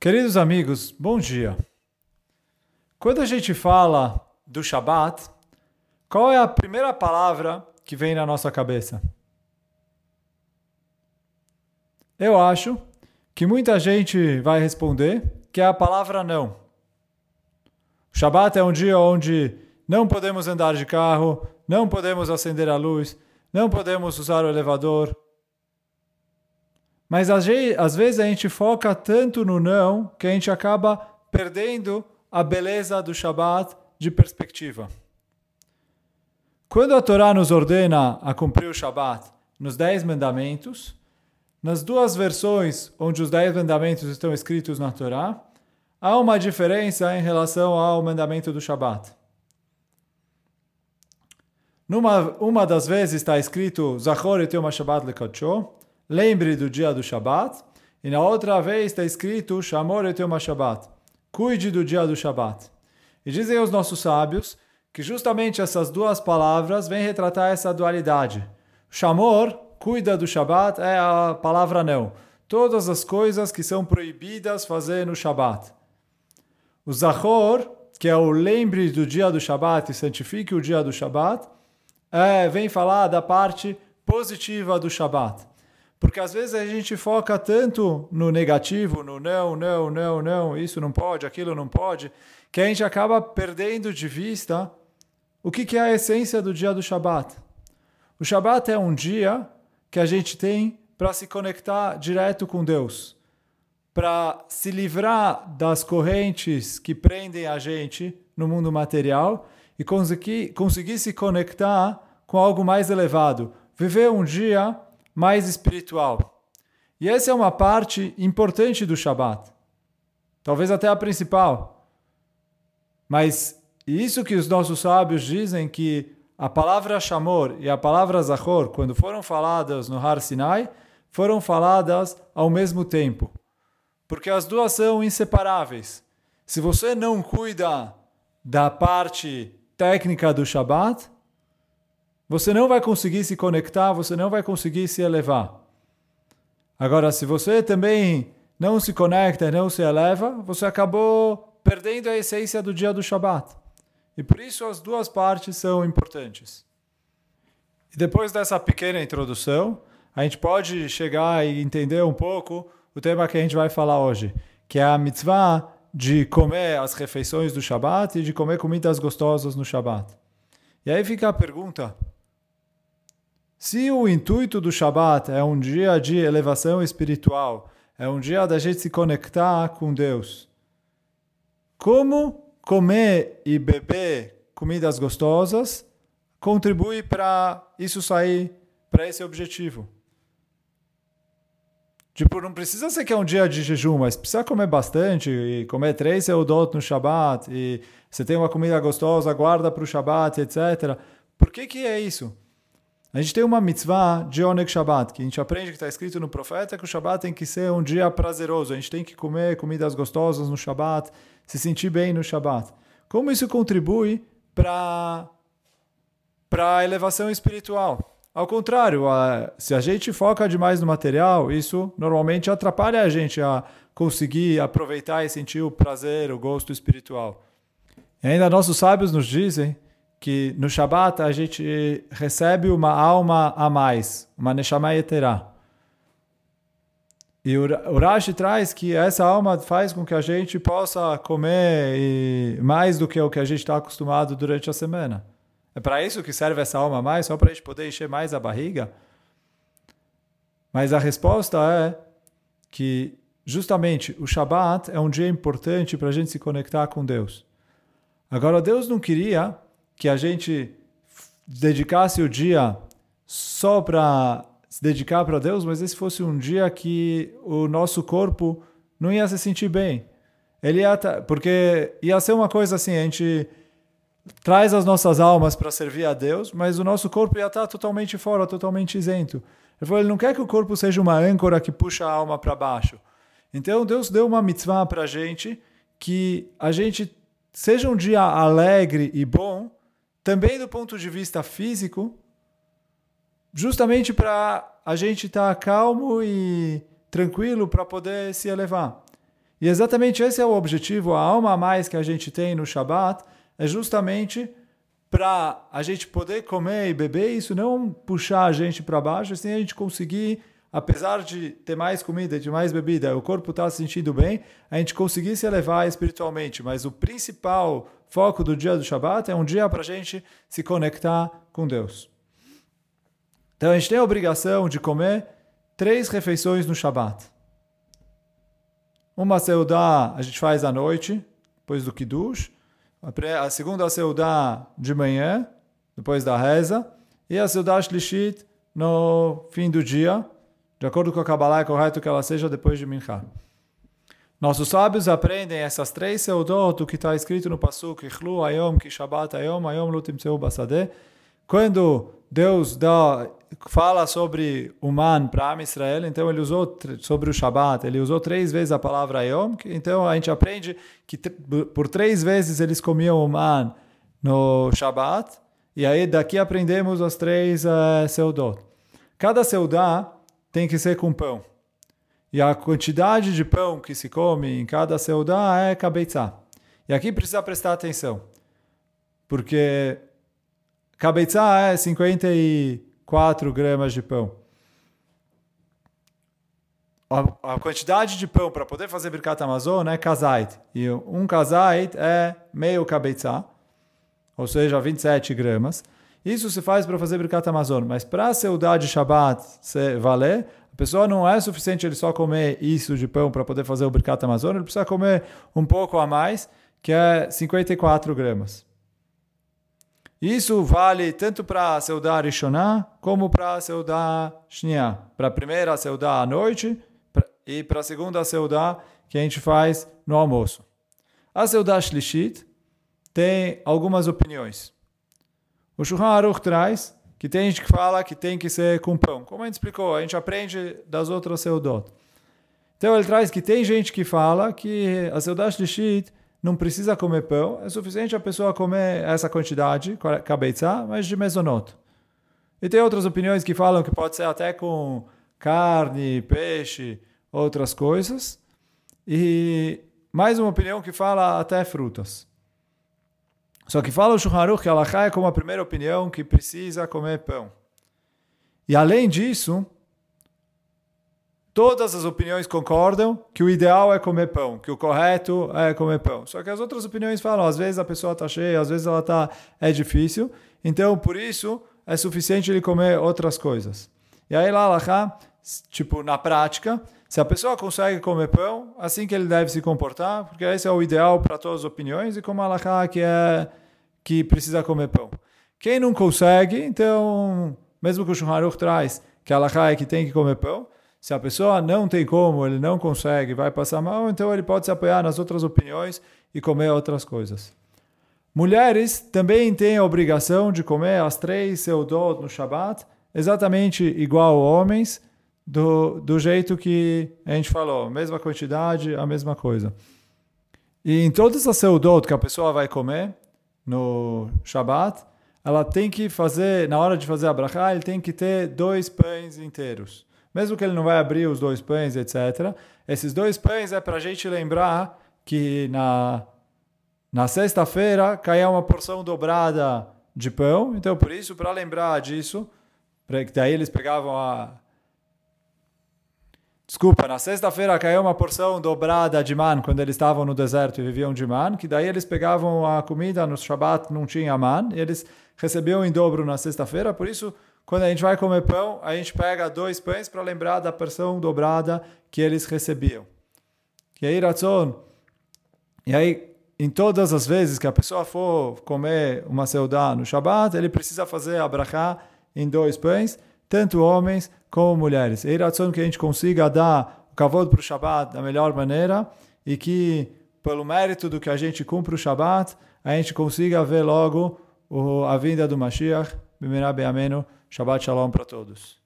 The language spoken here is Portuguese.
Queridos amigos, bom dia. Quando a gente fala do Shabat, qual é a primeira palavra que vem na nossa cabeça? Eu acho que muita gente vai responder que é a palavra não. O Shabat é um dia onde não podemos andar de carro, não podemos acender a luz, não podemos usar o elevador, mas às vezes a gente foca tanto no não que a gente acaba perdendo a beleza do Shabat de perspectiva. Quando a Torá nos ordena a cumprir o Shabat nos Dez Mandamentos, nas duas versões onde os Dez Mandamentos estão escritos na Torá, há uma diferença em relação ao mandamento do Shabat. Numa uma das vezes está escrito Zachor et Yom Shabbat lekadsho, lembre do dia do Shabat. E na outra vez está escrito Shamor Yom Shabbat, cuide do dia do Shabat. E dizem os nossos sábios que justamente essas duas palavras vêm retratar essa dualidade. Shamor, cuida do Shabat, é a palavra não. Todas as coisas que são proibidas fazer no Shabat. O Zachor, que é o lembre do dia do Shabat e santifique o dia do Shabat, é, vem falar da parte positiva do Shabat. Porque às vezes a gente foca tanto no negativo, no não, não, não, não, isso não pode, aquilo não pode, que a gente acaba perdendo de vista o que, que é a essência do dia do Shabat. O Shabat é um dia que a gente tem para se conectar direto com Deus, para se livrar das correntes que prendem a gente no mundo material e conseguir, conseguir se conectar com algo mais elevado. Viver um dia mais espiritual. E essa é uma parte importante do Shabat. Talvez até a principal. Mas isso que os nossos sábios dizem que a palavra Shamor e a palavra Zachor, quando foram faladas no Har Sinai, foram faladas ao mesmo tempo. Porque as duas são inseparáveis. Se você não cuida da parte técnica do Shabat, você não vai conseguir se conectar, você não vai conseguir se elevar. Agora, se você também não se conecta, não se eleva, você acabou perdendo a essência do dia do Shabat. E por isso as duas partes são importantes. E depois dessa pequena introdução, a gente pode chegar e entender um pouco o tema que a gente vai falar hoje, que é a mitzvah de comer as refeições do Shabat e de comer comidas gostosas no Shabat. E aí fica a pergunta: se o intuito do Shabat é um dia de elevação espiritual, é um dia da gente se conectar com Deus, como comer e beber comidas gostosas contribui para isso sair para esse objetivo? Tipo, não precisa ser que é um dia de jejum, mas precisa comer bastante e comer três seudot no Shabat e você tem uma comida gostosa, guarda para o Shabat, etc. Por que que é isso? A gente tem uma mitzvah de Oneg Shabbat, que a gente aprende que está escrito no profeta que o Shabbat tem que ser um dia prazeroso. A gente tem que comer comidas gostosas no Shabbat, se sentir bem no Shabbat. Como isso contribui para a elevação espiritual? Ao contrário, a, se a gente foca demais no material, isso normalmente atrapalha a gente a conseguir aproveitar e sentir o prazer, o gosto espiritual. E ainda nossos sábios nos dizem que no Shabat a gente recebe uma alma a mais, uma Neshama Yeterá. E o Rashi traz que essa alma faz com que a gente possa comer mais do que o que a gente está acostumado durante a semana. É para isso que serve essa alma a mais? Só para a gente poder encher mais a barriga? Mas a resposta é que justamente o Shabat é um dia importante para a gente se conectar com Deus. Agora, Deus não queria que a gente dedicasse o dia só para se dedicar para Deus, mas esse fosse um dia que o nosso corpo não ia se sentir bem. Ele ia porque ia ser uma coisa assim, a gente traz as nossas almas para servir a Deus, mas o nosso corpo ia estar tá totalmente fora, totalmente isento. Ele falou, ele não quer que o corpo seja uma âncora que puxa a alma para baixo. Então Deus deu uma mitzvah para a gente que a gente seja um dia alegre e bom, também do ponto de vista físico, justamente para a gente estar tá calmo e tranquilo para poder se elevar. E exatamente esse é o objetivo, a alma a mais que a gente tem no Shabat é justamente para a gente poder comer e beber isso, não puxar a gente para baixo, assim a gente conseguir, apesar de ter mais comida, de mais bebida, o corpo está se sentindo bem, a gente conseguir se elevar espiritualmente. Mas o principal foco do dia do Shabat é um dia para a gente se conectar com Deus. Então a gente tem a obrigação de comer três refeições no Shabat. Uma seudá a gente faz à noite, depois do Kiddush. A segunda seudá de manhã, depois da reza. E a seudá Shlishit no fim do dia, de acordo com a Kabbalah, é correto que ela seja depois de Mincha. Nossos sábios aprendem essas três seudot, que está escrito no Pasuk, Ichlu Ayom, Ki Shabbat Ayom, Ayom Lutim Seu Basadeh. Quando Deus dá, fala sobre o man para Israel, então ele usou sobre o Shabat, ele usou três vezes a palavra Yom, então a gente aprende que por três vezes eles comiam o man no Shabat, e aí daqui aprendemos as três uh, seudot. Cada seudá tem que ser com pão. E a quantidade de pão que se come em cada seudá é cabeça. E aqui precisa prestar atenção, porque Cabeça é 54 gramas de pão. A, a quantidade de pão para poder fazer Birkat Amazon é kazait. E um kazait é meio cabeça, ou seja, 27 gramas. Isso se faz para fazer Birkat Amazon. Mas para a seudade Shabbat ser valer, pessoa não é suficiente ele só comer isso de pão para poder fazer o Birkat Amazon. Ele precisa comer um pouco a mais, que é 54 gramas. Isso vale tanto para a Seudá Rishoná como para a Seudá Shnia. Para a primeira Seudá à noite e para a segunda Seudá que a gente faz no almoço. A Seudá Shlishit tem algumas opiniões. O Shulchan Aruch traz que tem gente que fala que tem que ser com pão. Como a gente explicou, a gente aprende das outras Seudot. Então ele traz que tem gente que fala que a Seudá Shlishit não precisa comer pão, é suficiente a pessoa comer essa quantidade, cabeça, mas de mesonoto. E tem outras opiniões que falam que pode ser até com carne, peixe, outras coisas. E mais uma opinião que fala até frutas. Só que fala o Shulchan que Allah é como a primeira opinião que precisa comer pão. E além disso, Todas as opiniões concordam que o ideal é comer pão, que o correto é comer pão. Só que as outras opiniões falam, às vezes a pessoa está cheia, às vezes ela está é difícil. Então, por isso, é suficiente ele comer outras coisas. E aí lá, lá, tipo, na prática, se a pessoa consegue comer pão, assim que ele deve se comportar, porque esse é o ideal para todas as opiniões, e como a que é que precisa comer pão. Quem não consegue, então, mesmo que o Shulchan traz que a é que tem que comer pão, se a pessoa não tem como, ele não consegue, vai passar mal, então ele pode se apoiar nas outras opiniões e comer outras coisas. Mulheres também têm a obrigação de comer as três seudot no Shabat, exatamente igual homens, do, do jeito que a gente falou, mesma quantidade, a mesma coisa. E em todas as seudot que a pessoa vai comer no Shabat, ela tem que fazer, na hora de fazer a brachá, ele tem que ter dois pães inteiros mesmo que ele não vai abrir os dois pães, etc. Esses dois pães é para a gente lembrar que na, na sexta-feira caia uma porção dobrada de pão. Então, por isso, para lembrar disso, daí eles pegavam a. Desculpa, na sexta-feira caiu uma porção dobrada de man quando eles estavam no deserto e viviam de man, que daí eles pegavam a comida no Shabat, não tinha man, eles recebiam em dobro na sexta-feira, por isso quando a gente vai comer pão, a gente pega dois pães para lembrar da porção dobrada que eles recebiam. E aí, Ratzon, e aí, em todas as vezes que a pessoa for comer uma seudá no Shabat, ele precisa fazer a brachá em dois pães, tanto homens como mulheres. E aí, Ratzon, que a gente consiga dar o kavod para o Shabat da melhor maneira e que, pelo mérito do que a gente cumpre o Shabat, a gente consiga ver logo a vinda do Mashiach. Bimera Beameno. Shabbat Shalom para todos.